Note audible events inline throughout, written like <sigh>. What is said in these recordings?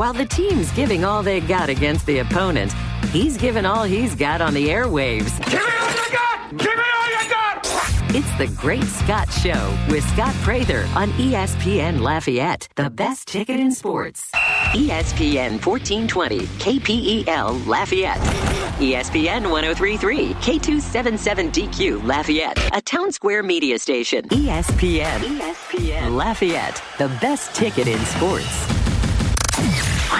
While the team's giving all they got against the opponent, he's given all he's got on the airwaves. Give me all you got! Give me all you got! It's the Great Scott Show with Scott Prather on ESPN Lafayette, the best ticket in sports. ESPN 1420, KPEL Lafayette. ESPN 1033, K277DQ Lafayette, a town square media station. ESPN, ESPN Lafayette, the best ticket in sports.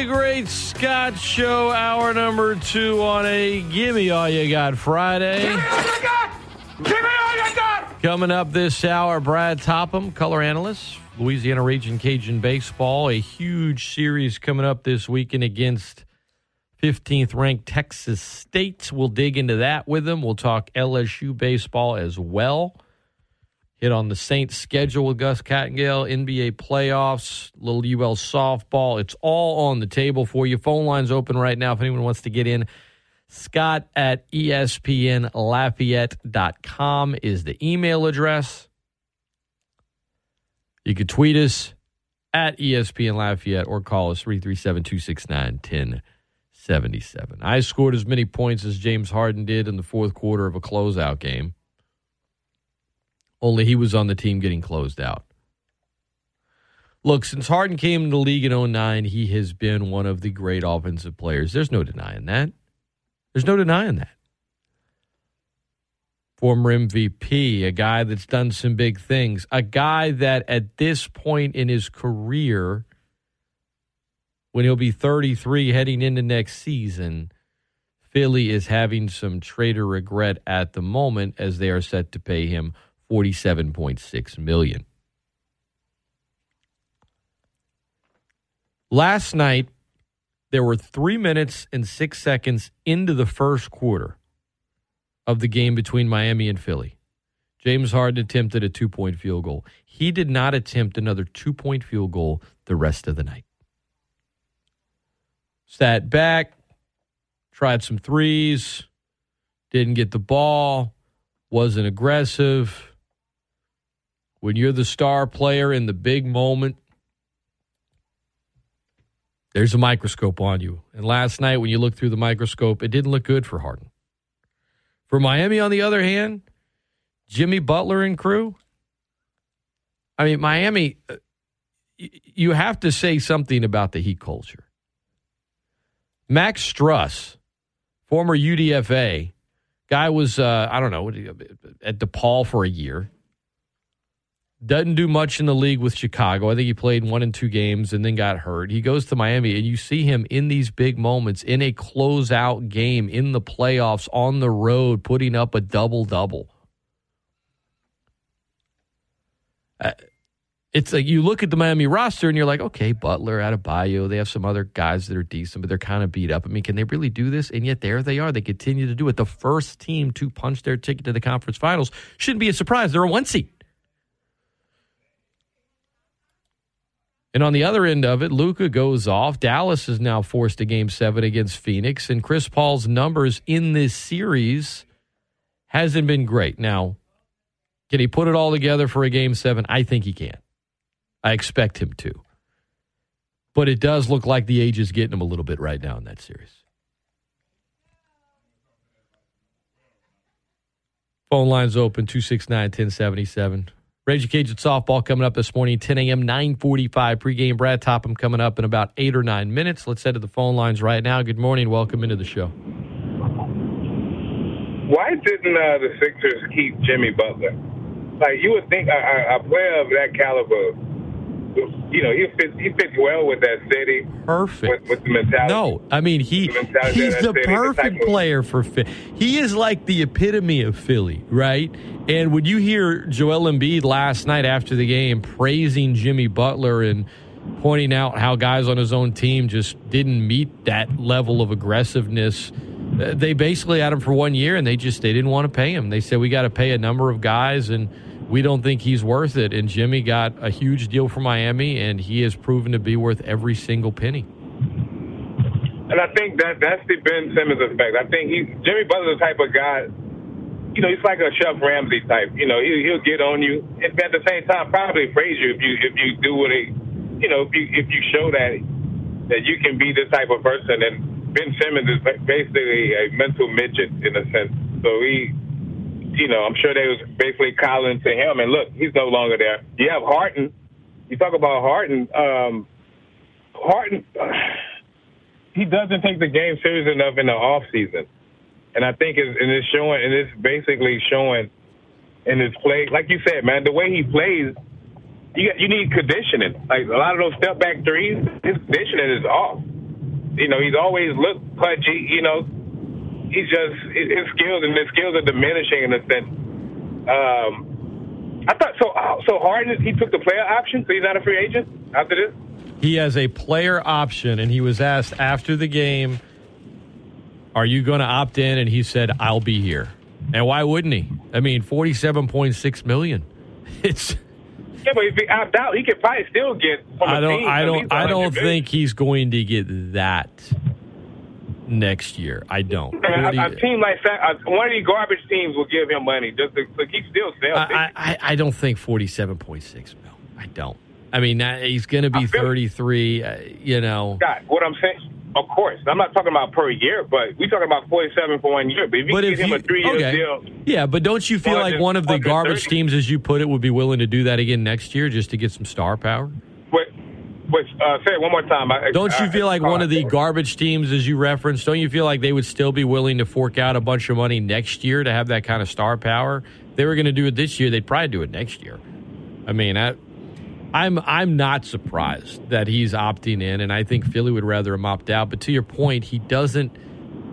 The Great Scott Show, hour number two on a Gimme All You Got Friday. Give me all you got! Give me all you got! Coming up this hour, Brad Topham, color analyst, Louisiana Raging Cajun Baseball. A huge series coming up this weekend against 15th ranked Texas State. We'll dig into that with them. We'll talk LSU baseball as well. Hit on the Saints schedule with Gus Kattengell, NBA playoffs, little UL softball. It's all on the table for you. Phone lines open right now if anyone wants to get in. Scott at ESPNLafayette.com is the email address. You could tweet us at ESPN Lafayette or call us 337 269 1077. I scored as many points as James Harden did in the fourth quarter of a closeout game only he was on the team getting closed out. Look, since Harden came into the league in 09, he has been one of the great offensive players. There's no denying that. There's no denying that. Former MVP, a guy that's done some big things, a guy that at this point in his career, when he'll be 33 heading into next season, Philly is having some trader regret at the moment as they are set to pay him 47.6 million. Last night there were 3 minutes and 6 seconds into the first quarter of the game between Miami and Philly. James Harden attempted a two-point field goal. He did not attempt another two-point field goal the rest of the night. Sat back, tried some threes, didn't get the ball, wasn't aggressive when you're the star player in the big moment, there's a microscope on you. And last night, when you look through the microscope, it didn't look good for Harden. For Miami, on the other hand, Jimmy Butler and crew, I mean, Miami, uh, you have to say something about the Heat culture. Max Strus, former UDFA, guy was, uh, I don't know, at DePaul for a year doesn't do much in the league with Chicago. I think he played one and two games and then got hurt. He goes to Miami, and you see him in these big moments in a closeout game in the playoffs on the road, putting up a double double. Uh, it's like you look at the Miami roster and you're like, okay, Butler, Adebayo, they have some other guys that are decent, but they're kind of beat up. I mean, can they really do this? And yet there they are. They continue to do it. The first team to punch their ticket to the conference finals shouldn't be a surprise. They're a one seed. And on the other end of it, Luka goes off. Dallas is now forced to game seven against Phoenix, and Chris Paul's numbers in this series hasn't been great. Now, can he put it all together for a game seven? I think he can. I expect him to. But it does look like the age is getting him a little bit right now in that series. Phone lines open 269 1077. Rage Cajun softball coming up this morning, 10 a.m., 945 pregame. Brad Topham coming up in about eight or nine minutes. Let's head to the phone lines right now. Good morning. Welcome into the show. Why didn't uh, the Sixers keep Jimmy Butler? Like, you would think a, a- a player of that caliber you know, he fits he fits well with that city. Perfect. With, with the mentality. No, I mean he The he's the city, perfect of- player for Philly. He is like the epitome of Philly, right? And when you hear Joel Embiid last night after the game praising Jimmy Butler and pointing out how guys on his own team just didn't meet that level of aggressiveness, uh, they basically had him for one year and they just they didn't want to pay him. They said we got to pay a number of guys and we don't think he's worth it. And Jimmy got a huge deal for Miami and he has proven to be worth every single penny. And I think that that's the Ben Simmons effect. I think he Jimmy Butler's the type of guy. You know, he's like a Chef Ramsay type. You know, he, he'll get on you, and at the same time, probably praise you if you if you do what he, you know, if you if you show that that you can be this type of person. And Ben Simmons is basically a mental midget in a sense. So he, you know, I'm sure they was basically calling to him. And look, he's no longer there. You have Harden. You talk about Harden. Um, Harden. <sighs> he doesn't take the game serious enough in the off season, and I think it's and it's showing and it's basically showing in his play. Like you said, man, the way he plays, you you need conditioning. Like a lot of those step back threes, his conditioning is off. You know, he's always looked pudgy. You know, he's just his skills and his skills are diminishing in a sense. Um, I thought so. So Harden, he took the player option, so he's not a free agent after this. He has a player option, and he was asked after the game, Are you going to opt in? And he said, I'll be here. And why wouldn't he? I mean, 47.6 million. <laughs> It's. Yeah, but if he opt out, he could probably still get. I don't. I don't. I don't think he's going to get that next year. I don't. And a, a team like that, one of these garbage teams will give him money just to, to keep still sell. I, I, I don't think forty-seven point six mil. I don't. I mean, he's going to be thirty-three. Uh, you know, God, what I'm saying, of course, I'm not talking about per year, but we're talking about 47 for one year. But if you But give if him you a three year okay. deal, yeah, but don't you feel like one of the garbage teams, as you put it, would be willing to do that again next year just to get some star power? but, but uh, say it one more time. I, Don't you I- feel like I- one of the garbage teams, as you referenced, don't you feel like they would still be willing to fork out a bunch of money next year to have that kind of star power? If they were going to do it this year, they'd probably do it next year. I mean, I, I'm I'm not surprised that he's opting in, and I think Philly would rather him opt out. But to your point, he doesn't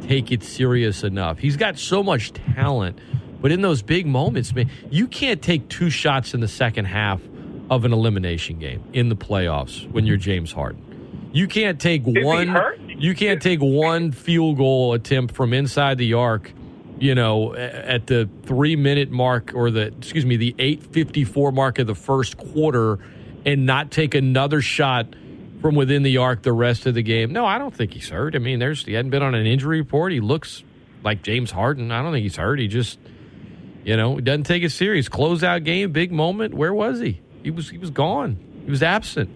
take it serious enough. He's got so much talent, but in those big moments, man, you can't take two shots in the second half of an elimination game in the playoffs when you're James Harden. You can't take he one. You can't take one field goal attempt from inside the arc. You know, at the three minute mark or the excuse me, the eight fifty four mark of the first quarter, and not take another shot from within the arc the rest of the game. No, I don't think he's hurt. I mean, there's he hadn't been on an injury report. He looks like James Harden. I don't think he's hurt. He just, you know, he doesn't take it serious. Closeout game, big moment. Where was he? He was he was gone. He was absent.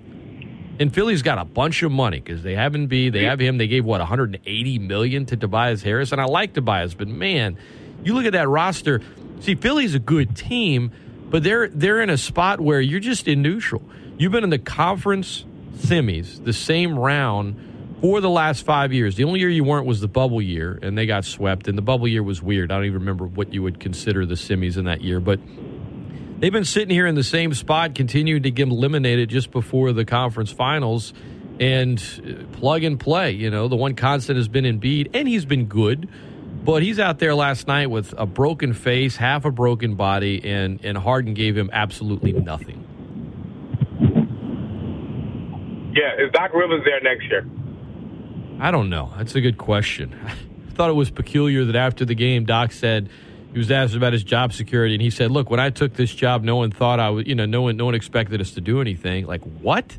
And Philly's got a bunch of money because they have Embiid, they have him. They gave what 180 million to Tobias Harris, and I like Tobias, but man, you look at that roster. See, Philly's a good team, but they're they're in a spot where you're just in neutral. You've been in the conference semis, the same round for the last five years. The only year you weren't was the bubble year, and they got swept. And the bubble year was weird. I don't even remember what you would consider the semis in that year, but they've been sitting here in the same spot, continuing to get eliminated just before the conference finals, and uh, plug and play. You know, the one constant has been Embiid, and he's been good. But he's out there last night with a broken face, half a broken body, and, and Harden gave him absolutely nothing. Yeah, is Doc Rivers there next year? I don't know. That's a good question. <laughs> I thought it was peculiar that after the game, Doc said he was asked about his job security, and he said, "Look, when I took this job, no one thought I was, you know, no one, no one expected us to do anything. Like what?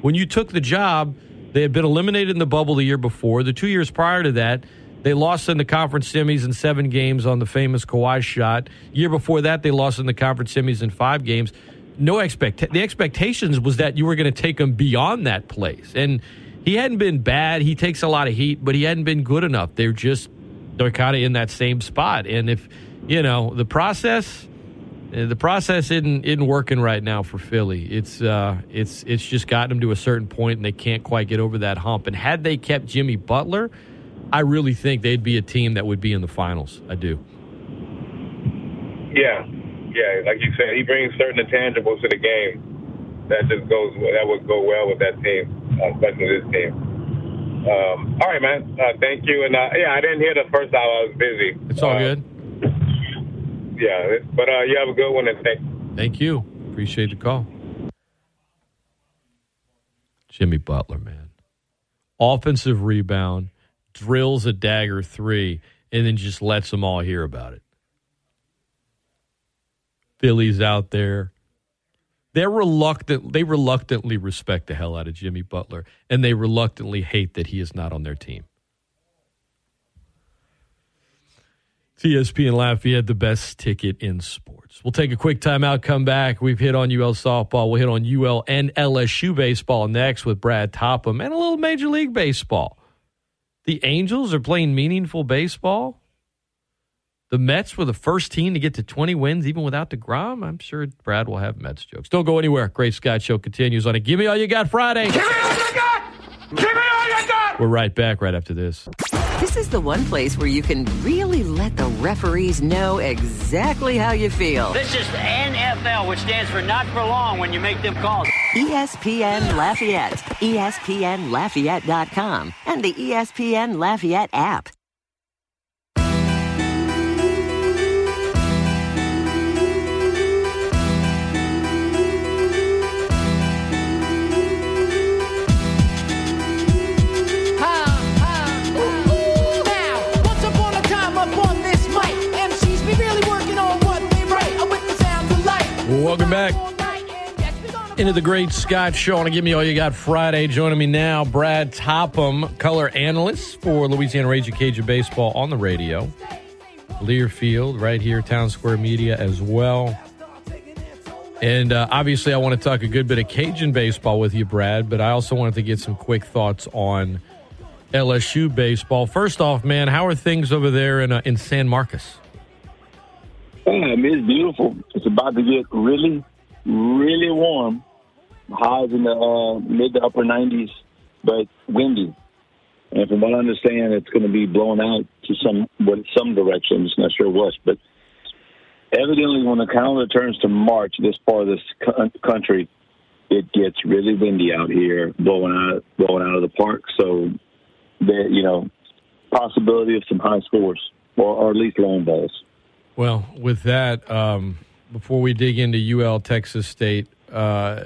When you took the job, they had been eliminated in the bubble the year before. The two years prior to that." They lost in the conference semis in seven games on the famous Kawhi shot. Year before that, they lost in the conference semis in five games. No expect the expectations was that you were going to take them beyond that place, and he hadn't been bad. He takes a lot of heat, but he hadn't been good enough. They're just of in that same spot. And if you know the process, uh, the process isn't isn't working right now for Philly. It's uh, it's it's just gotten them to a certain point, and they can't quite get over that hump. And had they kept Jimmy Butler, I really think they'd be a team that would be in the finals. I do. Yeah, yeah. Like you said, he brings certain intangibles to the game that just goes that would go well with that team, uh, especially this team. Um, all right, man. Uh, thank you. And uh, yeah, I didn't hear the first hour. I was busy. It's all Uh, good. Yeah, but uh, you have a good one and thank. Thank you. Appreciate the call. Jimmy Butler, man. Offensive rebound, drills a dagger three, and then just lets them all hear about it. Phillies out there. They're reluctant they reluctantly respect the hell out of Jimmy Butler, and they reluctantly hate that he is not on their team. ESPN Lafayette, the best ticket in sports. We'll take a quick timeout, come back. We've hit on UL softball. We'll hit on UL and LSU baseball next with Brad Topham and a little Major League Baseball. The Angels are playing meaningful baseball. The Mets were the first team to get to 20 wins even without DeGrom. I'm sure Brad will have Mets jokes. Don't go anywhere. Great Scott Show continues on it. Give me all you got Friday. Give me all you got! Give me all you got! We're right back right after this. This is the one place where you can really let the referees know exactly how you feel. This is NFL, which stands for not for long when you make them calls. ESPN Lafayette, ESPNLafayette.com, and the ESPN Lafayette app. Into the Great Scott Show. And give me all you got Friday. Joining me now, Brad Topham, color analyst for Louisiana Raging Cajun Baseball on the radio. Learfield, right here, Town Square Media as well. And uh, obviously, I want to talk a good bit of Cajun baseball with you, Brad, but I also wanted to get some quick thoughts on LSU baseball. First off, man, how are things over there in, uh, in San Marcos? Mean, it's beautiful. It's about to get really, really warm. Highs in the uh, mid to upper 90s, but windy. And from what I understand, it's going to be blown out to some what some directions. Not sure what, but evidently, when the calendar turns to March, this part of this country, it gets really windy out here, blowing out blowing out of the park. So, that you know, possibility of some high scores or, or at least long balls. Well, with that, um, before we dig into UL Texas State, uh,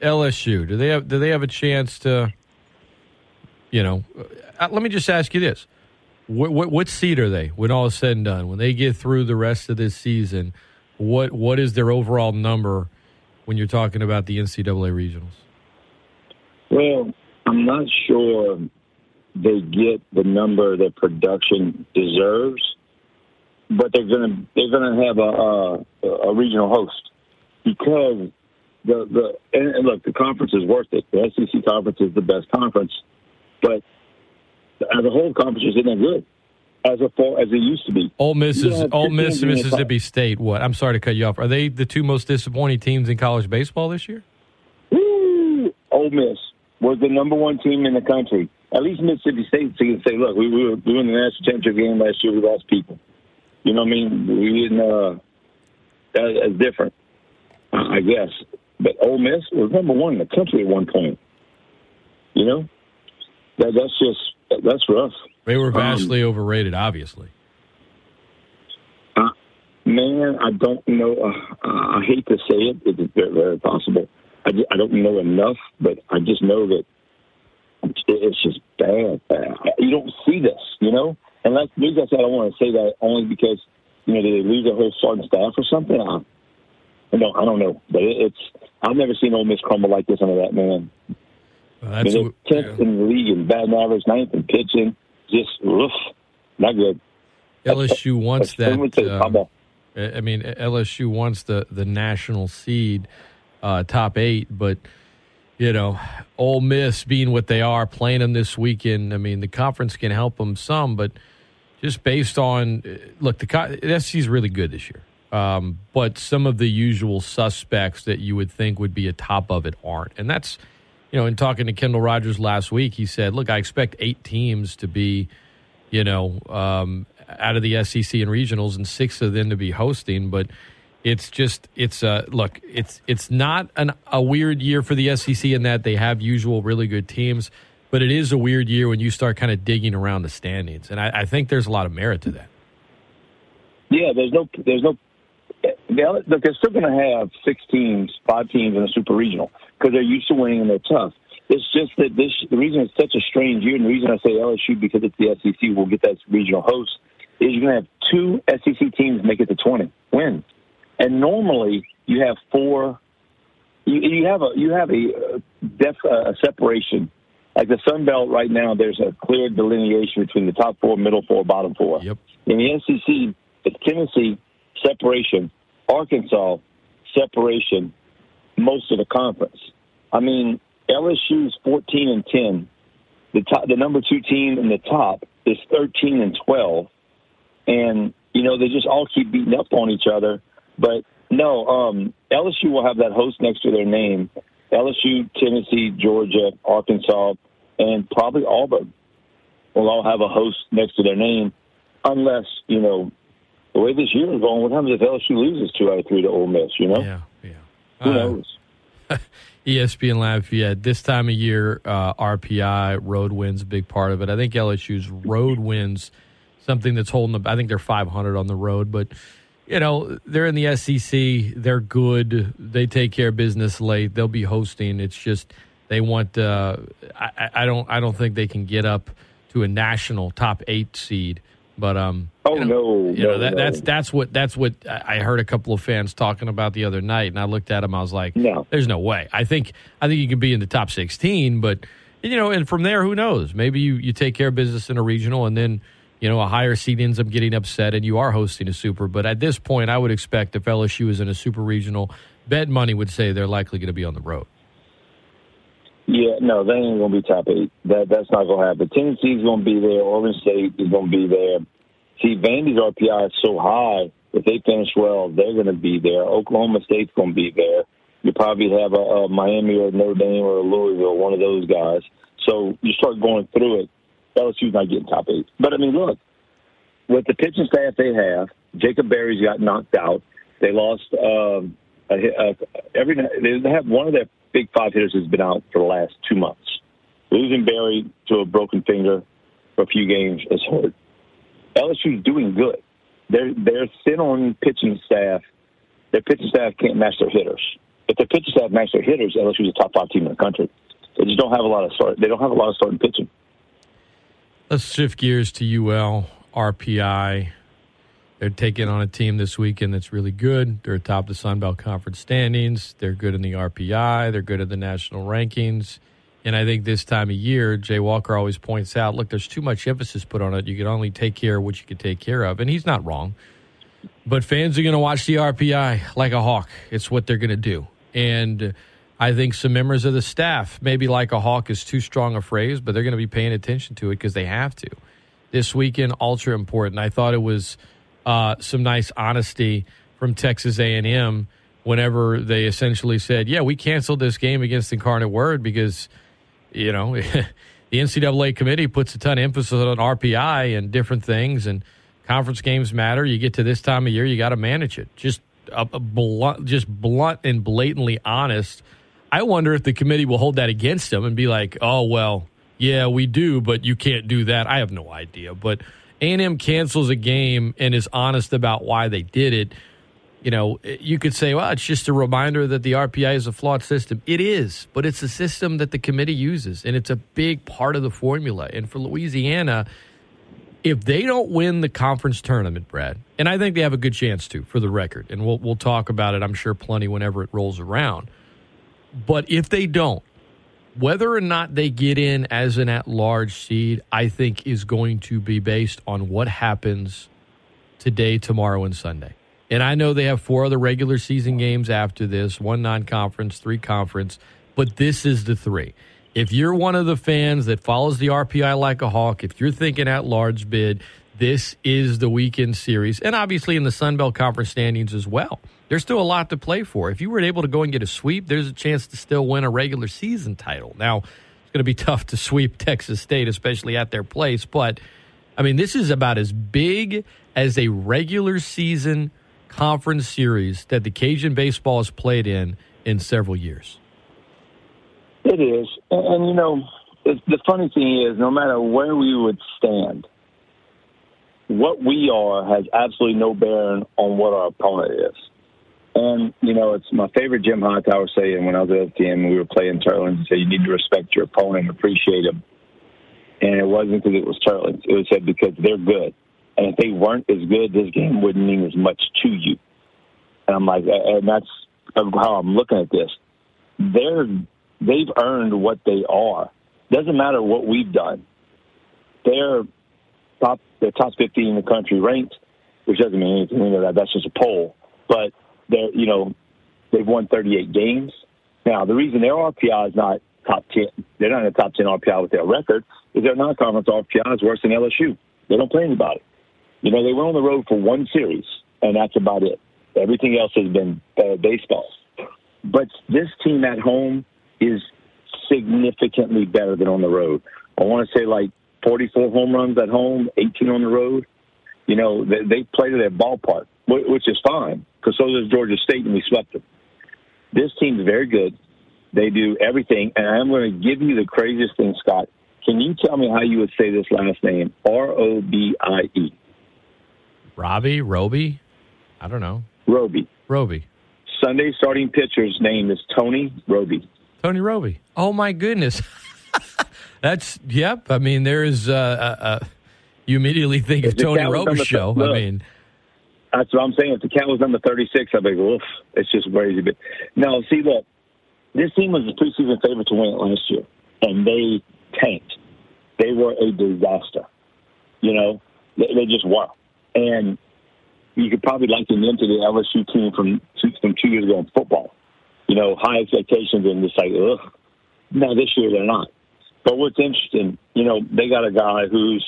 LSU, do they have do they have a chance to? You know, uh, let me just ask you this: what, what what seed are they when all is said and done? When they get through the rest of this season, what what is their overall number when you're talking about the NCAA regionals? Well, I'm not sure they get the number that production deserves, but they're gonna they're gonna have a a, a regional host because the the and, and look the conference is worth it. The SEC conference is the best conference, but as a whole, conference isn't that good as a full as it used to be. Ole Miss is Ole Miss and in the. Mississippi State. What? I'm sorry to cut you off. Are they the two most disappointing teams in college baseball this year? Woo! Ole Miss was the number one team in the country. At least Mississippi State can say, look, we, we were doing the national championship game last year. We lost people. You know what I mean? We didn't. Uh, that, that's different, I guess. But Ole Miss was number one in the country at one point. You know, that that's just that's rough. They were Um, vastly overrated, obviously. Uh, man, I don't know. Uh, I hate to say it. It's very, very possible. I, just, I don't know enough, but I just know that it's just bad, bad. You don't see this, you know? And like maybe I said, I don't want to say that only because, you know, did they lose their whole starting staff or something? I, I don't, I don't know. But it, it's, I've never seen Ole Miss crumble like this under that man. Well, I that's what- they're 10th in the league in batting average, ninth in pitching. Just, oof, not good. LSU wants that. tell you, how um, I mean, LSU wants the the national seed, uh, top eight, but you know, Ole Miss being what they are, playing them this weekend. I mean, the conference can help them some, but just based on look, the, co- the SEC is really good this year. Um, but some of the usual suspects that you would think would be a top of it aren't, and that's you know, in talking to Kendall Rogers last week, he said, "Look, I expect eight teams to be." you know, um, out of the SEC and regionals, and six of them to be hosting. But It's just it's uh look it's it's not an, a weird year for the SEC in that they have usual really good teams, but it is a weird year when you start kind of digging around the standings, and I, I think there's a lot of merit to that. Yeah, there's no, there's no. Look, they're still going to have six teams, five teams in a super regional because they're used to winning and they're tough. It's just that this the reason it's such a strange year, and the reason I say LSU because it's the SEC will get that regional host is you're going to have two SEC teams make it to 20 wins, and normally you have four. You, you have a you have a, def, a separation. Like the Sun Belt right now, there's a clear delineation between the top four, middle four, bottom four. Yep. In the SEC, it's Tennessee separation, Arkansas separation, most of the conference. I mean, LSU's 14 and 10. The top, the number two team in the top is 13 and 12, and you know they just all keep beating up on each other. But no, um, LSU will have that host next to their name. LSU, Tennessee, Georgia, Arkansas, and probably Auburn will all have a host next to their name, unless you know the way this year is going. What happens if LSU loses two out of three to Ole Miss? You know, Yeah, yeah. who Uh, knows? <laughs> ESPN Lafayette. This time of year, uh, RPI road wins a big part of it. I think LSU's road wins something that's holding them. I think they're 500 on the road, but you know they're in the SEC. They're good. They take care of business late. They'll be hosting. It's just they want. Uh, I, I- I don't. I don't think they can get up to a national top eight seed. But um, Oh you know, no, you know no, that, no. that's that's what that's what I heard a couple of fans talking about the other night, and I looked at them. I was like, No. there's no way. I think I think you can be in the top 16, but you know, and from there, who knows? Maybe you you take care of business in a regional, and then you know a higher seed ends up getting upset, and you are hosting a super. But at this point, I would expect if LSU is in a super regional, bet money would say they're likely going to be on the road. Yeah, no, they ain't gonna be top eight. That that's not gonna happen. Tennessee's gonna be there. Oregon State is gonna be there. See, Vandy's RPI is so high. If they finish well, they're gonna be there. Oklahoma State's gonna be there. You probably have a, a Miami or Notre Dame or a Louisville, one of those guys. So you start going through it. LSU's not getting top eight. But I mean, look, with the pitching staff they have, Jacob Berry's got knocked out. They lost um, a, uh, every. They have one of their big five hitters has been out for the last two months. Losing Berry to a broken finger for a few games has hurt. LSU's doing good. They're they're thin on pitching staff. Their pitching staff can't match their hitters. If their pitching staff match their hitters, LSU's a top five team in the country. They just don't have a lot of start. They don't have a lot of starting pitching. Let's shift gears to UL RPI. They're taking on a team this weekend that's really good. They're atop the Sun Belt Conference standings. They're good in the RPI. They're good at the national rankings. And I think this time of year, Jay Walker always points out, look, there's too much emphasis put on it. You can only take care of what you can take care of. And he's not wrong. But fans are going to watch the RPI like a hawk. It's what they're going to do. And I think some members of the staff, maybe like a hawk is too strong a phrase, but they're going to be paying attention to it because they have to. This weekend, ultra important. I thought it was uh, some nice honesty from Texas A&M whenever they essentially said, "Yeah, we canceled this game against Incarnate Word because you know <laughs> the NCAA committee puts a ton of emphasis on RPI and different things, and conference games matter. You get to this time of year, you got to manage it. Just a, a blunt, just blunt and blatantly honest. I wonder if the committee will hold that against them and be like, "Oh well, yeah, we do, but you can't do that." I have no idea, but A&M cancels a game and is honest about why they did it you know, you could say, well, it's just a reminder that the RPI is a flawed system. It is, but it's a system that the committee uses, and it's a big part of the formula. And for Louisiana, if they don't win the conference tournament, Brad, and I think they have a good chance to, for the record, and we'll we'll talk about it, I'm sure, plenty whenever it rolls around. But if they don't, whether or not they get in as an at-large seed, I think is going to be based on what happens today, tomorrow, and Sunday. And I know they have four other regular season games after this one non conference, three conference, but this is the three. If you're one of the fans that follows the RPI like a hawk, if you're thinking at large bid, this is the weekend series. And obviously in the Sun Belt Conference standings as well. There's still a lot to play for. If you were able to go and get a sweep, there's a chance to still win a regular season title. Now, it's going to be <laughs> tough to sweep Texas State, especially at their place, but I mean, this is about as big as a regular season conference series that the Cajun baseball has played in in several years. It is, and, you know, the funny thing is, no matter where we would stand, what we are has absolutely no bearing on what our opponent is. And, you know, it's my favorite Jim Hightower saying when I was at team we were playing Turtles, he said, you need to respect your opponent appreciate them. And it wasn't because it was Turtles. It was said because they're good. And if they weren't as good, this game wouldn't mean as much to you. And I'm like, and that's how I'm looking at this. They're, they've earned what they are. Doesn't matter what we've done. They're top, they're top 15 in the country ranked, which doesn't mean anything. Know that. That's just a poll. But they're, you know, they've won 38 games. Now, the reason their RPI is not top 10, they're not in the top 10 RPI with their record, is their non-conference RPI is worse than LSU. They don't play anybody. You know, they went on the road for one series, and that's about it. Everything else has been uh, baseball. But this team at home is significantly better than on the road. I want to say like 44 home runs at home, 18 on the road. You know, they, they play to their ballpark, which is fine because so does Georgia State, and we swept them. This team's very good. They do everything, and I'm going to give you the craziest thing, Scott. Can you tell me how you would say this last name? R O B I E. Robbie, Roby, I don't know. Roby. Roby. Sunday starting pitcher's name is Tony Robie. Tony Robie. Oh my goodness. <laughs> That's yep. I mean, there is. Uh, uh, uh, you immediately think of Tony Roby's show. Look, I mean, that's what I'm saying. If the cat was number 36, I'd be like, oof, it's just crazy. But no, see, look, this team was a preseason favorite to win it last year, and they tanked. They were a disaster. You know, they, they just were. And you could probably liken them to the LSU team from two, from two years ago in football. You know, high expectations and just like, ugh. Now this year they're not. But what's interesting, you know, they got a guy who's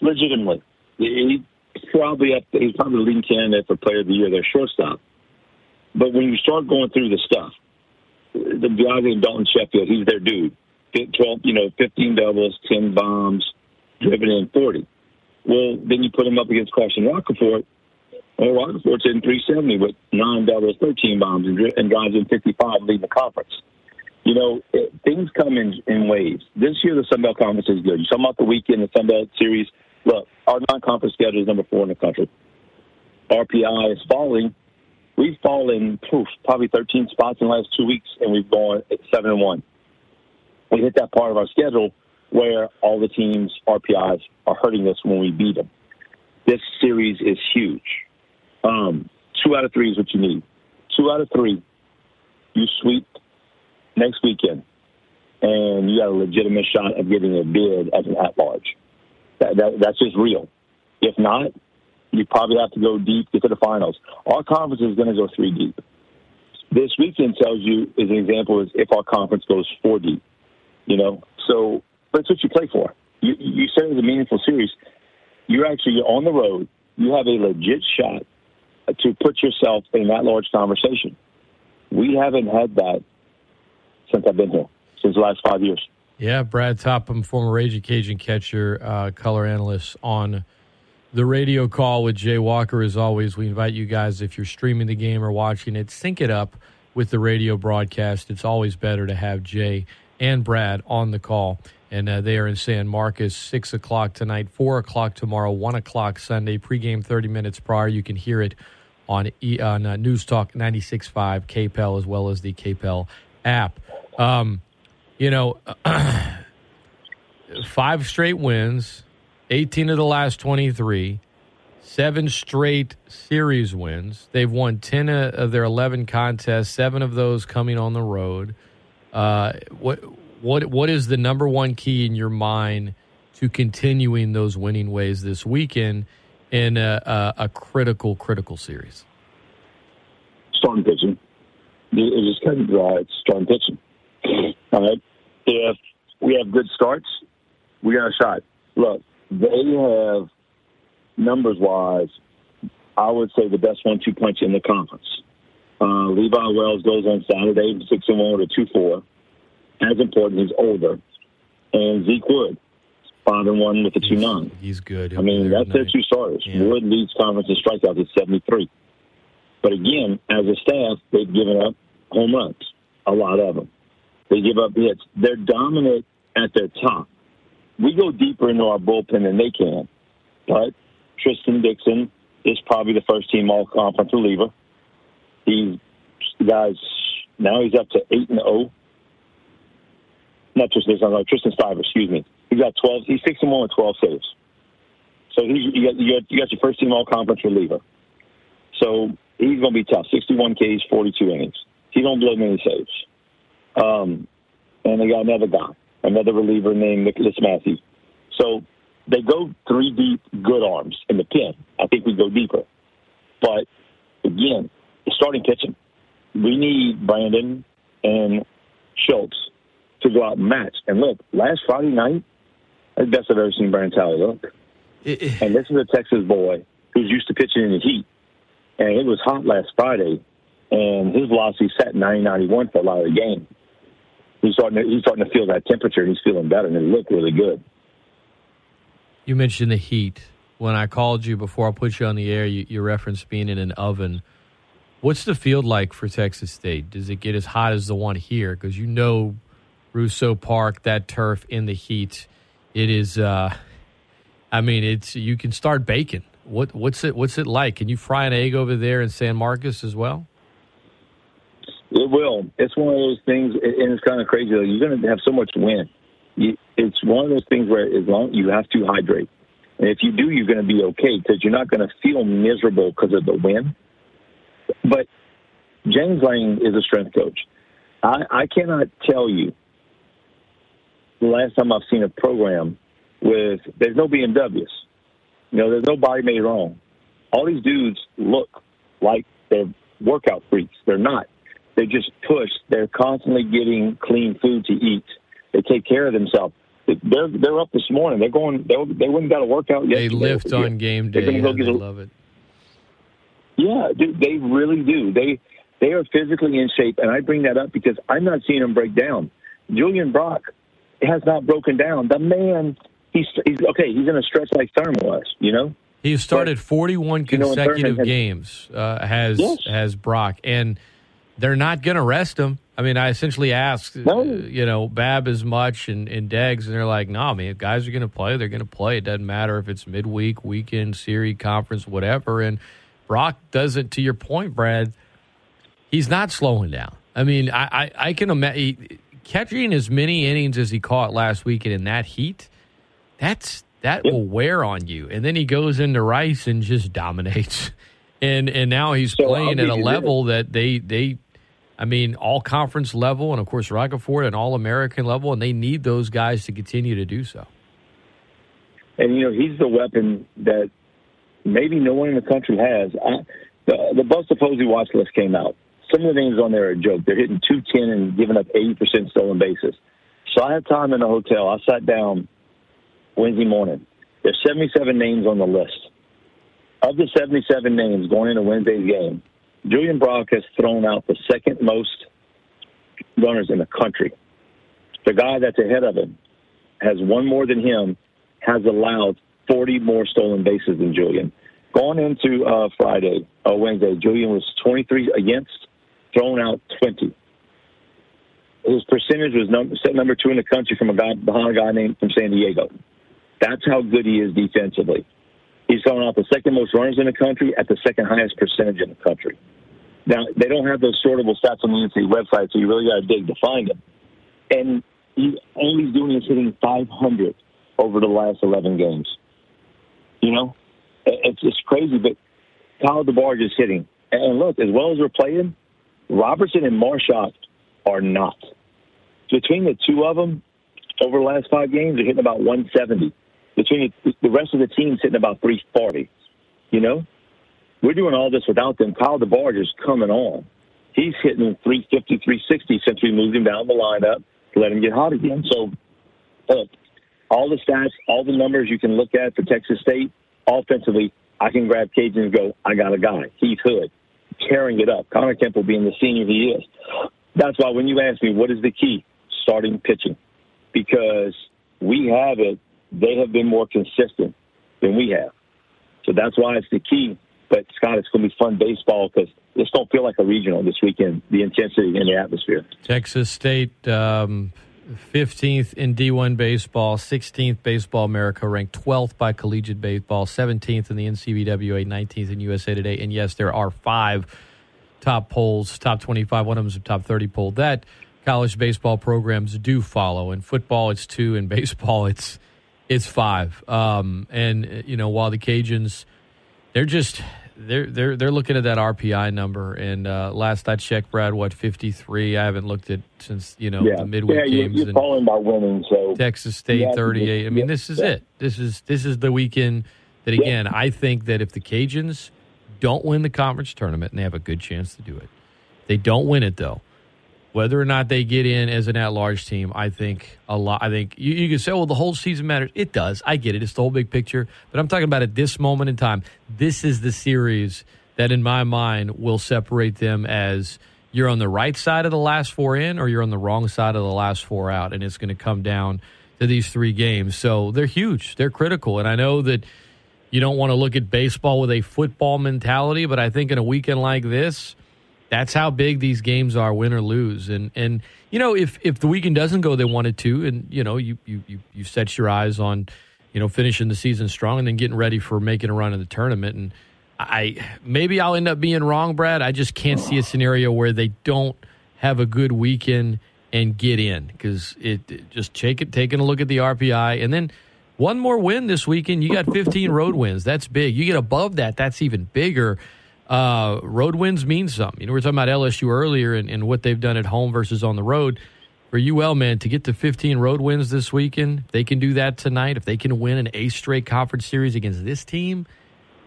legitimately he probably up. He's probably the leading candidate for Player of the Year. Their shortstop. But when you start going through the stuff, the named Dalton Shuffield, he's their dude. 12, you know, 15 doubles, 10 bombs, driven in 40. Well, then you put him up against Carson Roccaforte. Well, Roccaforte's in 370 with nine doubles, 13 bombs, and, and drives in 55, leading the conference. You know, it, things come in, in waves. This year, the Sun Belt Conference is good. You talk about the weekend, the Sun Belt Series. Look, our non-conference schedule is number four in the country. RPI is falling. We've fallen poof, probably 13 spots in the last two weeks, and we've gone at seven and one. We hit that part of our schedule where all the teams' RPIs are hurting us when we beat them. This series is huge. Um, two out of three is what you need. Two out of three, you sweep next weekend, and you got a legitimate shot of getting a bid as an at-large. That, that, that's just real. If not, you probably have to go deep, get to the finals. Our conference is going to go three deep. This weekend tells you, as an example, is if our conference goes four deep. You know, so that's what you play for. You, you said it was a meaningful series. You're actually you're on the road. You have a legit shot to put yourself in that large conversation. We haven't had that since I've been here, since the last five years. Yeah, Brad Topham, former Raging Cajun catcher, uh, color analyst on the radio call with Jay Walker. As always, we invite you guys, if you're streaming the game or watching it, sync it up with the radio broadcast. It's always better to have Jay and Brad on the call. And uh, they are in San Marcos, 6 o'clock tonight, 4 o'clock tomorrow, 1 o'clock Sunday. Pregame 30 minutes prior. You can hear it on, e- on uh, News Talk 96.5, KPEL, as well as the KPEL app. Um, you know, <clears throat> five straight wins, 18 of the last 23, seven straight series wins. They've won 10 of their 11 contests, seven of those coming on the road. Uh, what what what is the number one key in your mind to continuing those winning ways this weekend in a, a, a critical critical series? Starting pitching. It just kind of dry. It's starting pitching. All right if we have good starts, we got a shot. Look, they have numbers wise, I would say the best one-two punch in the conference. Uh, Levi Wells goes on Saturday, six and one with a two four. As important, he's older, and Zeke Wood, five and one with a two nine. He's good. I mean, that's their two starters. Yeah. Wood leads conference in strikeouts at seventy three. But again, as a staff, they've given up home runs, a lot of them. They give up hits. They're dominant at their top. We go deeper into our bullpen than they can. But Tristan Dixon is probably the first team all conference reliever. He's guys now he's up to eight and zero. Not Tristan Dixon, no, Tristan Stivors, excuse me. He's got twelve. He's six and one with twelve saves. So he's you got, you got, you got your first team all conference reliever. So he's going to be tough. Sixty-one Ks, forty-two innings. He don't blow many saves. Um, and they got another guy, another reliever named Nicholas Matthews. So they go three deep, good arms in the pen. I think we go deeper. But again, starting pitching. We need Brandon and Schultz to go out and match. And look, last Friday night, that's the best I've ever seen Brandon Talley look. and this is a Texas boy who's used to pitching in the heat. And it was hot last Friday, and his velocity sat 90, 91 for a lot of the game. He's starting to, he's starting to feel that temperature, he's feeling better, and it looked really good. You mentioned the heat. When I called you before I put you on the air, you, you referenced being in an oven. What's the field like for Texas State? Does it get as hot as the one here? Because you know Russo Park, that turf in the heat, it is. Uh, I mean, it's you can start baking. What what's it what's it like? Can you fry an egg over there in San Marcos as well? It will. It's one of those things, and it's kind of crazy. Though. You're going to have so much wind. It's one of those things where as long you have to hydrate, and if you do, you're going to be okay because you're not going to feel miserable because of the wind. But James Lane is a strength coach. I, I cannot tell you the last time I've seen a program with there's no BMWs. You know, there's no body made wrong. All these dudes look like they're workout freaks. They're not. They just push. They're constantly getting clean food to eat. They take care of themselves. They're they're up this morning. They're going. They they wouldn't got a workout yet. They lift on game day. They're gonna go and get they a, love it. yeah, dude, they really do. They they are physically in shape, and I bring that up because I'm not seeing them break down. Julian Brock has not broken down. The man, he's he's okay. He's in a stretch like Thurman was, you know. He has started 41 you know, consecutive has- games. Uh, has Yes. has Brock, and they're not going to rest him. I mean, I essentially asked, No. uh, you know, Bab as much and, and Deggs, and they're like, "No, man, if guys are going to play. They're going to play. It doesn't matter if it's midweek, weekend, series, conference, whatever." And Brock doesn't. To your point, Brad, he's not slowing down. I mean, I I, I can imagine catching as many innings as he caught last weekend in that heat. That's that will wear on you. And then he goes into Rice and just dominates. <laughs> And and now he's So, playing at a level that they they I mean, all conference level and of course Roccaforte and all American level, and they need those guys to continue to do so. And you know, he's the weapon that maybe no one in the country has. I, the the Buster Posey watch list came out. Some of the names on there are a joke. They're hitting 210 and giving up 80% stolen bases. So I had time in the hotel. I sat down Wednesday morning. There's 77 names on the list. Of the 77 names going into Wednesday's game, Julian Brock has thrown out the second most runners in the country. The guy that's ahead of him has one more than him, has allowed 40 more stolen bases than Julian. Going into uh, Friday, uh, Wednesday, Julian was 23 against, thrown out 20. His percentage was set number two in the country from a guy behind a guy named from San Diego. That's how good he is defensively. He's thrown out the second most runners in the country at the second highest percentage in the country. Now they don't have those sortable stats on the NCAA website, so you really got to dig to find them. And he all he's doing is hitting 500 over the last 11 games. You know, It- it's just crazy. But Kyle DeBarge is hitting, and look, as well as we're playing, Robertson and Marshall are not. Between the two of them, over the last five games, they're hitting about 170. Between the, rest of the team's hitting about 340. You know, we're doing all this without them. Kyle DeBarge is coming on. He's hitting 350, 360 since we moved him down the lineup to let him get hot again. So, look, all the stats, all the numbers you can look at for Texas State offensively, I can grab Cajun and go, I got a guy, Heath Hood, tearing it up. Connor Temple being the senior he is. That's why when you ask me what is the key, starting pitching, because we have it, they have been more consistent than we have. So that's why it's the key. But Scott, it's going to be fun baseball because this don't feel like a regional this weekend. The intensity and the atmosphere. Texas State, um, 15th in D1 baseball, 16th Baseball America, ranked 12th by Collegiate Baseball, 17th in the NCBWA, 19th in USA Today. And yes, there are five top polls, top 25, one of them is a top 30 poll that college baseball programs do follow. In football, it's two. In baseball, <laughs> it's it's five. Um, and you know, while the Cajuns, they're just they're they're they're looking at that RPI number. And uh, last I checked, Brad, what fifty three? I haven't looked at since you know Yeah, the midweek yeah, you, games. you're and by winning. So Texas State thirty eight. I mean, yeah, this is yeah. it. This is this is the weekend that again. I think that if the Cajuns don't win the conference tournament, and they have a good chance to do it, they don't win it though. Whether or not they get in as an at-large team, I think a lot. I think you, you can say, "Well, the whole season matters." It does. I get it. It's the whole big picture. But I'm talking about at this moment in time. This is the series that, in my mind, will separate them as you're on the right side of the last four in, or you're on the wrong side of the last four out, and it's going to come down to these three games. So they're huge. They're critical, and I know that you don't want to look at baseball with a football mentality, but I think in a weekend like this, that's how big these games are, win or lose. And and you know, if if the weekend doesn't go they wanted to, and you know, you you you, you set your eyes on, you know, finishing the season strong and then getting ready for making a run in the tournament. And I maybe I'll end up being wrong, Brad. I just can't see a scenario where they don't have a good weekend and get in because it, it just take it taking a look at the RPI and then one more win this weekend. You got 15 road wins. That's big. You get above that, that's even bigger. Uh, road wins mean something. You know, we were talking about LSU earlier and, and what they've done at home versus on the road. For UL, man, to get to 15 road wins this weekend, if they can do that tonight. If they can win an eighth straight conference series against this team,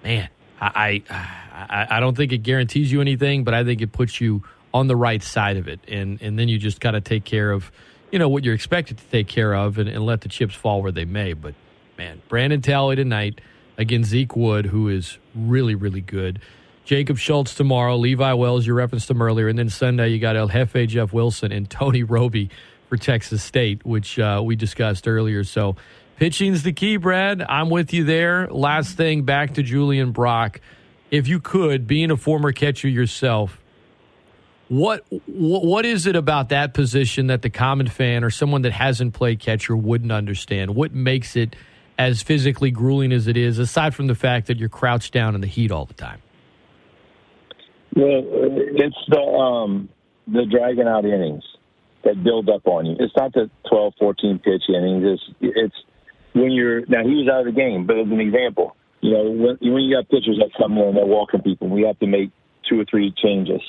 man, I, I I don't think it guarantees you anything, but I think it puts you on the right side of it, and and then you just got to take care of, you know, what you're expected to take care of, and, and let the chips fall where they may. But man, Brandon Talley tonight against Zeke Wood, who is really really good. Jacob Schultz tomorrow, Levi Wells, you referenced him earlier, and then Sunday you got El Jefe Jeff Wilson and <laughs> Tony Robie for Texas State, which uh, we discussed earlier. So pitching's the key, Brad. I'm with you there. Last thing, back to Julian Brock. If you could, being a former catcher yourself, what what what is it about that position that the common fan or someone that hasn't played catcher wouldn't understand? What makes it as physically grueling as it is, aside from the fact that you're crouched down in the heat all the time? Well, it's the um, the dragging out innings that build up on you. It's not the 12, 14 pitch innings. It's it's when you're now he was out of the game, but as an example, you know when, when you got pitchers that come in and they're walking people, we have to make two or three changes,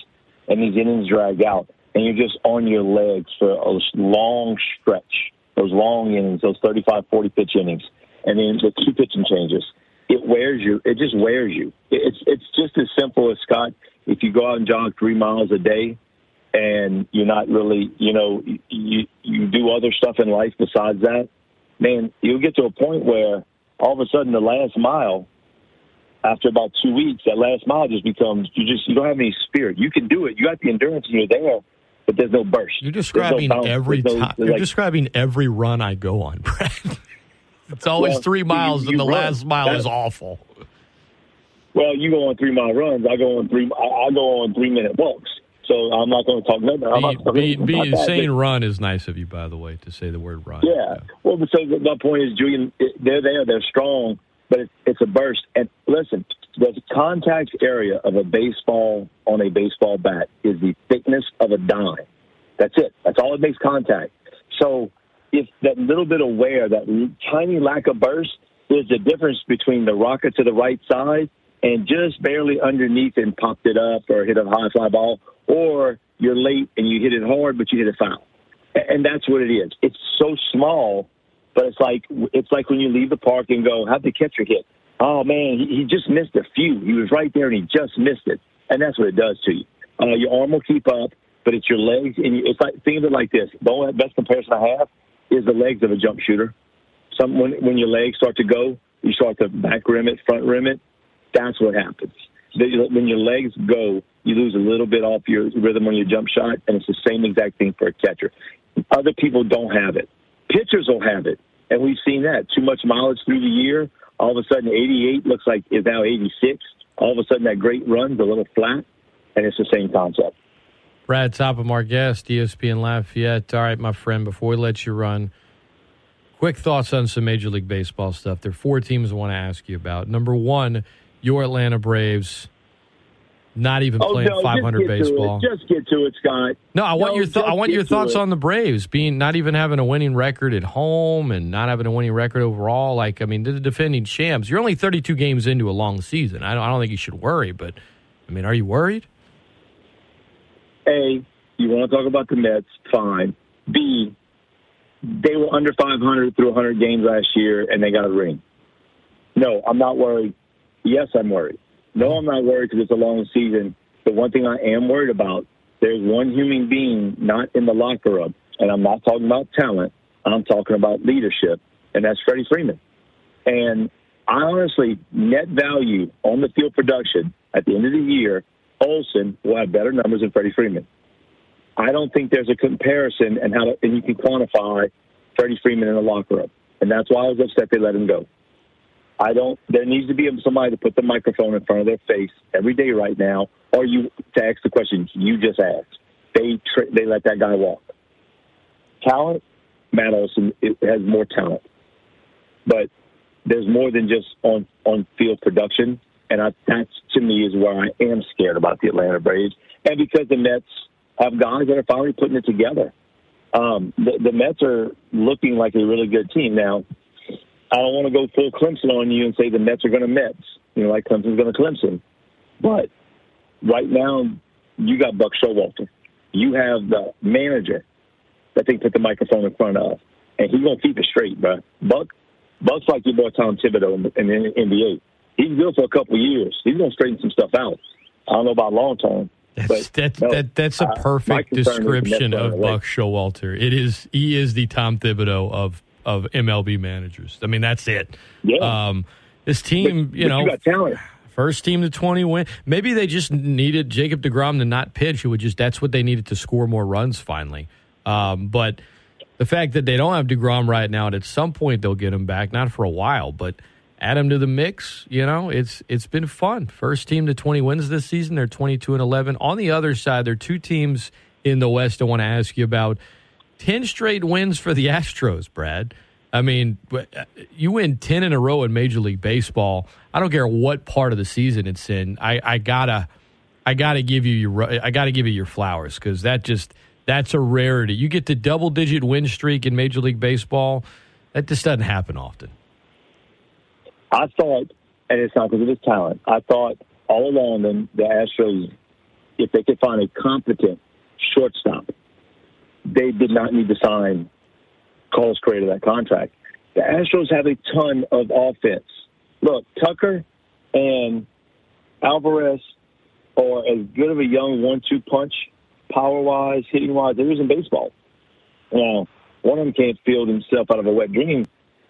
and these innings drag out, and you're just on your legs for a long stretch, those long innings, those 35, 40 pitch innings, and then the two pitching changes. It wears you. It just wears you. It's it's just as simple as Scott. If you go out and jog three miles a day, and you're not really, you know, you you do other stuff in life besides that, man, you'll get to a point where all of a sudden the last mile, after about two weeks, that last mile just becomes you just you don't have any spirit. You can do it. You got the endurance and you're there, but there's no burst. You're describing no every no- time. You're like- describing every run I go on, <laughs> Brad. it's always Well, three you- miles, you and the run. last mile That- is awful. Well, you go on three mile runs. I go on three. I, I go on three minute walks. So I'm not going to talk nothing. I'm not Be, talking be, about be, that. saying run is nice of you, by the way, to say the word run. Yeah. Well, so my point is, Julian, they're there, they're strong, but it's, it's a burst. And listen, the contact area of a baseball on a baseball bat is the thickness of a dime. That's it. That's all it makes contact. So if that little bit of wear, that tiny lack of burst, is the difference between the rocket to the right side and just barely underneath and popped it up or hit a high fly ball, or you're late and you hit it hard, but you hit a foul. And that's what it is. It's so small, but it's like it's like when you leave the park and go, "How'd the catcher hit?" Oh man, he, he just missed a few. He was right there and he just missed it, and that's what it does to you. Uh, your arm will keep up, but it's your legs, and you, it's like think of it like this. The best comparison I have is the legs of a jump shooter. Some when when your legs start to go, you start to back rim it, front rim it. That's what happens. When your legs go, you lose a little bit off your rhythm on your jump shot, and it's the same exact thing for a catcher. Other people don't have it. Pitchers will have it, and we've seen that. Too much mileage through the year. All of a sudden, 88 looks like is now 86. All of a sudden, that great run's a little flat. and it's the same concept. Brad Topham, our guest, ESPN Lafayette. All right, my friend, before we let you run, quick thoughts on some Major League Baseball stuff. There are four teams I want to ask you about. Number one, your Atlanta Braves, not even Oh, playing no, 500 just get to it. baseball. Just get to it, Scott. No, I want No, your th- I want your thoughts on the Braves being not even having a winning record at home and not having a winning record overall. Like, I mean, they're the defending champs. You're only 32 games into a long season. I don't, I don't think you should worry, but I mean, are you worried? A, you want to talk about the Mets, fine. B, they were under 500 through 100 games last year, and they got a ring. No, I'm not worried. Yes, I'm worried. No, I'm not worried because it's a long season. The one thing I am worried about, there's one human being not in the locker room, and I'm not talking about talent. I'm talking about leadership, and that's Freddie Freeman. And I honestly, net value on the field production at the end of the year, Olson will have better numbers than Freddie Freeman. I don't think there's a comparison and how to, and you can quantify Freddie Freeman in the locker room, and that's why I was upset they let him go. I don't. There needs to be somebody to put the microphone in front of their face every day right now, or you to ask the question you just asked. They tr- they let that guy walk. Talent, Matt Olson it has more talent, but there's more than just on on field production, and I, that to me is where I am scared about the Atlanta Braves, and because the Mets have guys that are finally putting it together. Um, the, the Mets are looking like a really good team now. I don't want to go full Clemson on you and say the Mets are going to Mets, you know, like Clemson's going to Clemson. But right now, you got Buck Showalter. You have the manager that they put the microphone in front of, and he's going to keep it straight, bro. Buck, Buck's like your boy Tom Thibodeau in the, in the NBA. He's good for a couple of years. He's going to straighten some stuff out. I don't know about long term. That's But, that, no, that that's a uh, perfect the description of. Buck Showalter. It is he is the Tom Thibodeau of of MLB managers. I mean, that's it. Yeah. Um, this team, But- you know, you first team to twenty win. Maybe they just needed Jacob Degrom to not pitch. It would just that's what they needed to score more runs finally. Um, but the fact that they don't have Degrom right now, and at some point they'll get him back, not for a while, but add him to the mix. You know, it's it's been fun. First team to twenty wins this season. They're twenty two and eleven. On the other side, there are two teams in the West I want to ask you about. Ten straight wins for the Astros, Brad. I mean, uh, you win ten in a row in Major League Baseball. I don't care what part of the season it's in. I, I gotta, I gotta give you your, I gotta give you your flowers because that just that's a rarity. You get the double digit win streak in Major League Baseball. That just doesn't happen often. I thought, and it's not because of his talent, I thought all along the Astros, if they could find a competent shortstop, they did not need to sign Carlos Correa to that contract. The Astros have a ton of offense. Look, Tucker and Alvarez are as good of a young one-two punch, power-wise, hitting-wise, there is in baseball. Now, one of them can't field himself out of a wet dream,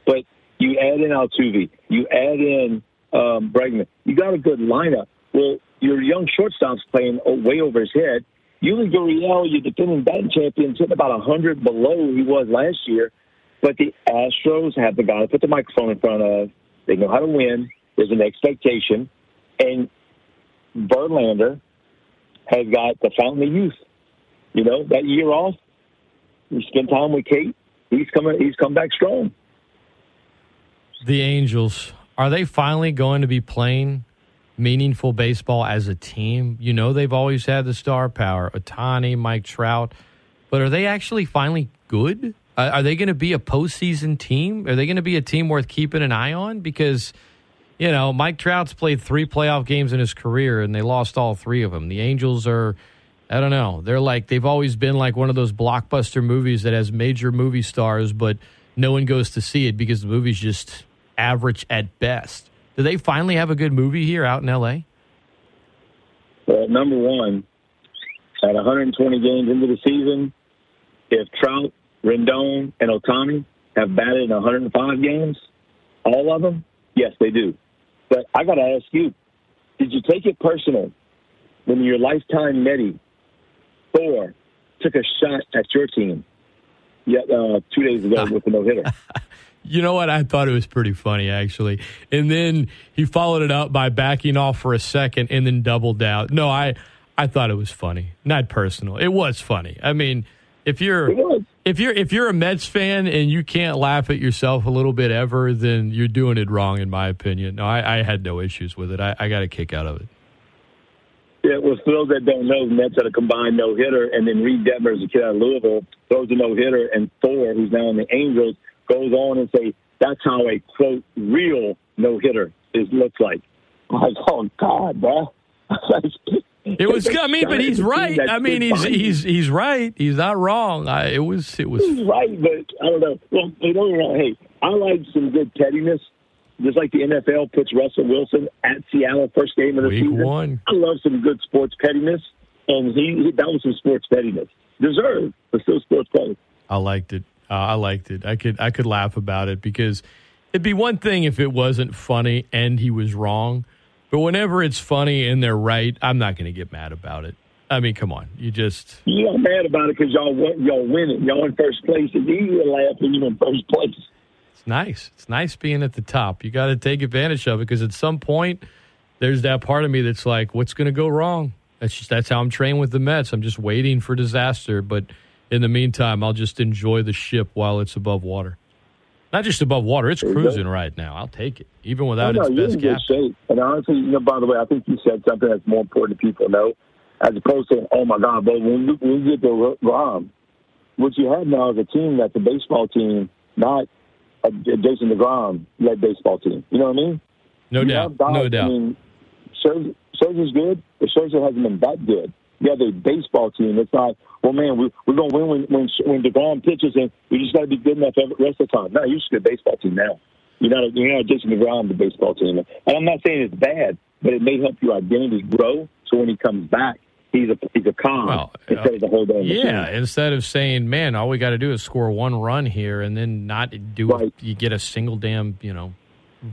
but you add in Altuve, you add in um, Bregman, you got a good lineup. Well, your young shortstop's playing way over his head. Yuli Gurriel, your defending batting champion, sitting about 100 below he was last year. But the Astros have the guy to put the microphone in front of. They know how to win. There's an expectation. And Verlander has got the fountain of youth. You know, that year off, he spent time with Kate. He's coming. He's come back strong. The Angels are they finally going to be playing meaningful baseball as a team? You know they've always had the star power, Ohtani, Mike Trout, but are they actually finally good? Uh, are they going to be a postseason team? Are they going to be a team worth keeping an eye on? Because you know Mike Trout's played three playoff games in his career and they lost all three of them. The Angels are. I don't know. They're like they've always been like one of those blockbuster movies that has major movie stars, but no one goes to see it because the movie's just average at best. Do they finally have a good movie here out in L.A.? Well, number one, at 120 games into the season, if Trout, Rendon, and Ohtani have batted in 105 games, all of them, yes, they do. But I got to ask you, did you take it personal when your lifetime Medi, Thor, took a shot at your team yet, uh, two days ago <laughs> with a no hitter? You know what? I thought it was pretty funny, actually. And then he followed it up by backing off for a second and then doubled down. No, I, I thought it was funny, not personal. It was funny. I mean, if you're if you're if you're a Mets fan and you can't laugh at yourself a little bit ever, then you're doing it wrong, in my opinion. No, I, I had no issues with it. I, I got a kick out of it. Yeah, well, for those that don't know, Mets had a combined no hitter, and then Reid Detmers, a kid out of Louisville, throws a no hitter, and Thor, who's now in the Angels, goes on and say that's how a quote real no hitter is looks like. I was like, oh God, bro. <laughs> It was. I mean, but he's right. I mean, he's he's he's right. He's not wrong. I, it was it was. He's right, but I don't know. Well, hey, don't get wrong. Hey, I like some good pettiness. Just like the NFL puts Russell Wilson at Seattle first game of the Week season. one. I love some good sports pettiness, and he, he that was some sports pettiness. Deserved, but still sports petty. I liked it. Uh, I liked it. I could I could laugh about it because it'd be one thing if it wasn't funny and he was wrong, but whenever it's funny and they're right, I'm not going to get mad about it. I mean, come on, you just You got mad about it because y'all y'all winning, y'all in first place, and you were laughing you're in first place. it's nice. It's nice being at the top. You got to take advantage of it because at some point there's that part of me that's like, what's going to go wrong? That's just that's how I'm trained with the Mets. I'm just waiting for disaster, but in the meantime, I'll just enjoy the ship while it's above water. Not just above water; it's cruising right now. I'll take it, even without no, its best in captain. And honestly, you know, by the way, I think you said something that's more important to people know, as opposed to, oh my God, but when we, when we get to Rom, what you have now is a team that's a baseball team, not a, Jason DeGrom led baseball team. You know what I mean? No You doubt, have no doubt. I mean, Scherzer's good, but Scherzer hasn't been that good. Have baseball team. It's not, well, man, we, we're going to win when, when, when DeGrom pitches, and we just got to be good enough the rest of the time. No, you're just a good baseball team now. You're not, a, you're not Jason DeGrom, the baseball team. And I'm not saying it's bad, but it may help your identity grow. So when he comes back, he's a he's a con Well, instead of the whole damn Yeah, machine. instead of saying, "Man, all we got to do is score one run here," and then not do Right. you get a single damn you know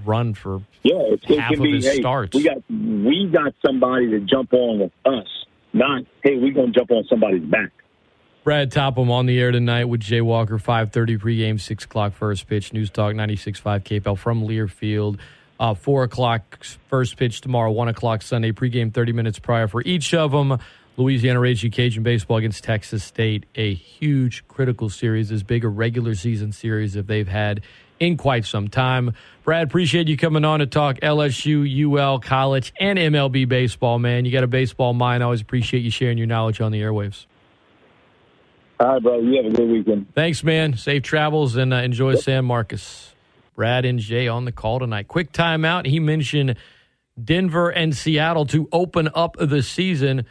run for Yeah, it, it half can of be. his Hey, starts. we got we got somebody to jump on with us, not hey, we're gonna jump on somebody's back. Brad Topham on the air tonight with Jay Walker. Five thirty pregame, six o'clock first pitch. News Talk 96.5 KPEL from Learfield. Uh, Four o'clock first pitch tomorrow. One o'clock Sunday. Pregame thirty minutes prior for each of them. Louisiana Raging Cajun baseball against Texas State. A huge critical series, as big a regular season series that they've had in quite some time. Brad, appreciate you coming on to talk LSU, UL, college, and MLB baseball. Man, you got a baseball mind. I always appreciate you sharing your knowledge on the airwaves. All right, brother. You have a good weekend. Thanks, man. Safe travels and uh, enjoy San Marcos. Brad and Jay on the call tonight. Quick timeout. He mentioned Denver and Seattle to open up the season.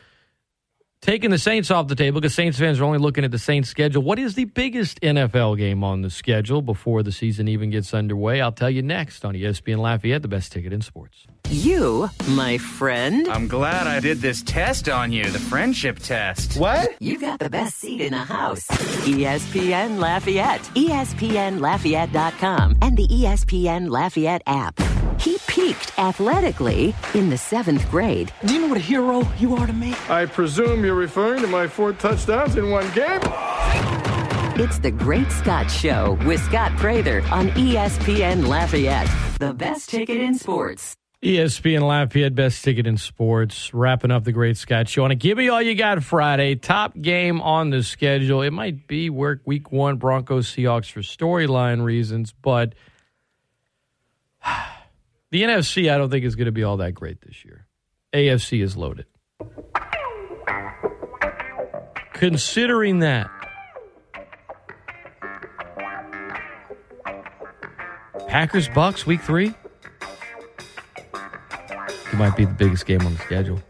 Taking the Saints off the table because Saints fans are only looking at the Saints schedule. What is the biggest NFL game on the schedule before the season even gets underway? I'll tell you next on ESPN Lafayette, the best ticket in sports. You, my friend, I'm glad I did this test on you, the friendship test. What? you got the best seat in the house. ESPN Lafayette, ESPNLafayette.com, and the ESPN Lafayette app. He peaked athletically in the seventh grade. Do you know what a hero you are to me? I presume you're referring to my four touchdowns in one game? It's the Great Scott Show with Scott Prather on ESPN Lafayette, the best ticket in sports. ESPN Lafayette, best ticket in sports. Wrapping up the Great Scott Show. And give me all you got Friday. Top game on the schedule. It might be work week one, Broncos Seahawks for storyline reasons, but <sighs> the NFC I don't think is going to be all that great this year. AFC is loaded. Considering that, Packers Bucks week three. It might be the biggest game on the schedule.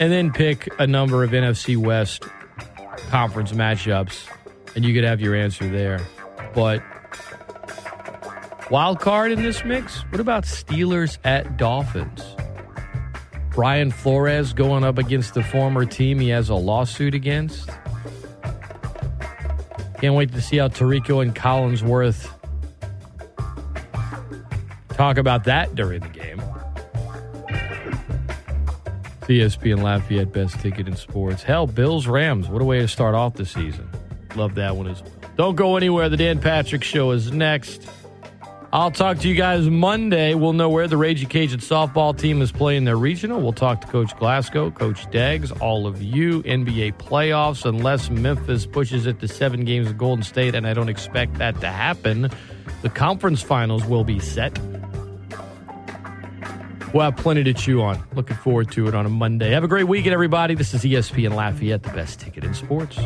And then pick a number of NFC West conference matchups, and you could have your answer there. But wild card in this mix? What about Steelers at Dolphins? Brian Flores going up against the former team he has a lawsuit against. Can't wait to see how Tirico and Collinsworth talk about that during the game. ESPN Lafayette best ticket in sports. Hell, Bills Rams. What a way to start off the season. Love that one as well. Don't go anywhere. The Dan Patrick Show is next. I'll talk to you guys Monday. We'll know where the Raging Cajun softball team is playing their regional. We'll talk to Coach Glasgow, Coach Deggs, all of you, NBA playoffs, unless Memphis pushes it to seven games of Golden State, and I don't expect that to happen. The conference finals will be set. We'll have plenty to chew on. Looking forward to it on a Monday. Have a great weekend, everybody. This is ESPN Lafayette, the best ticket in sports.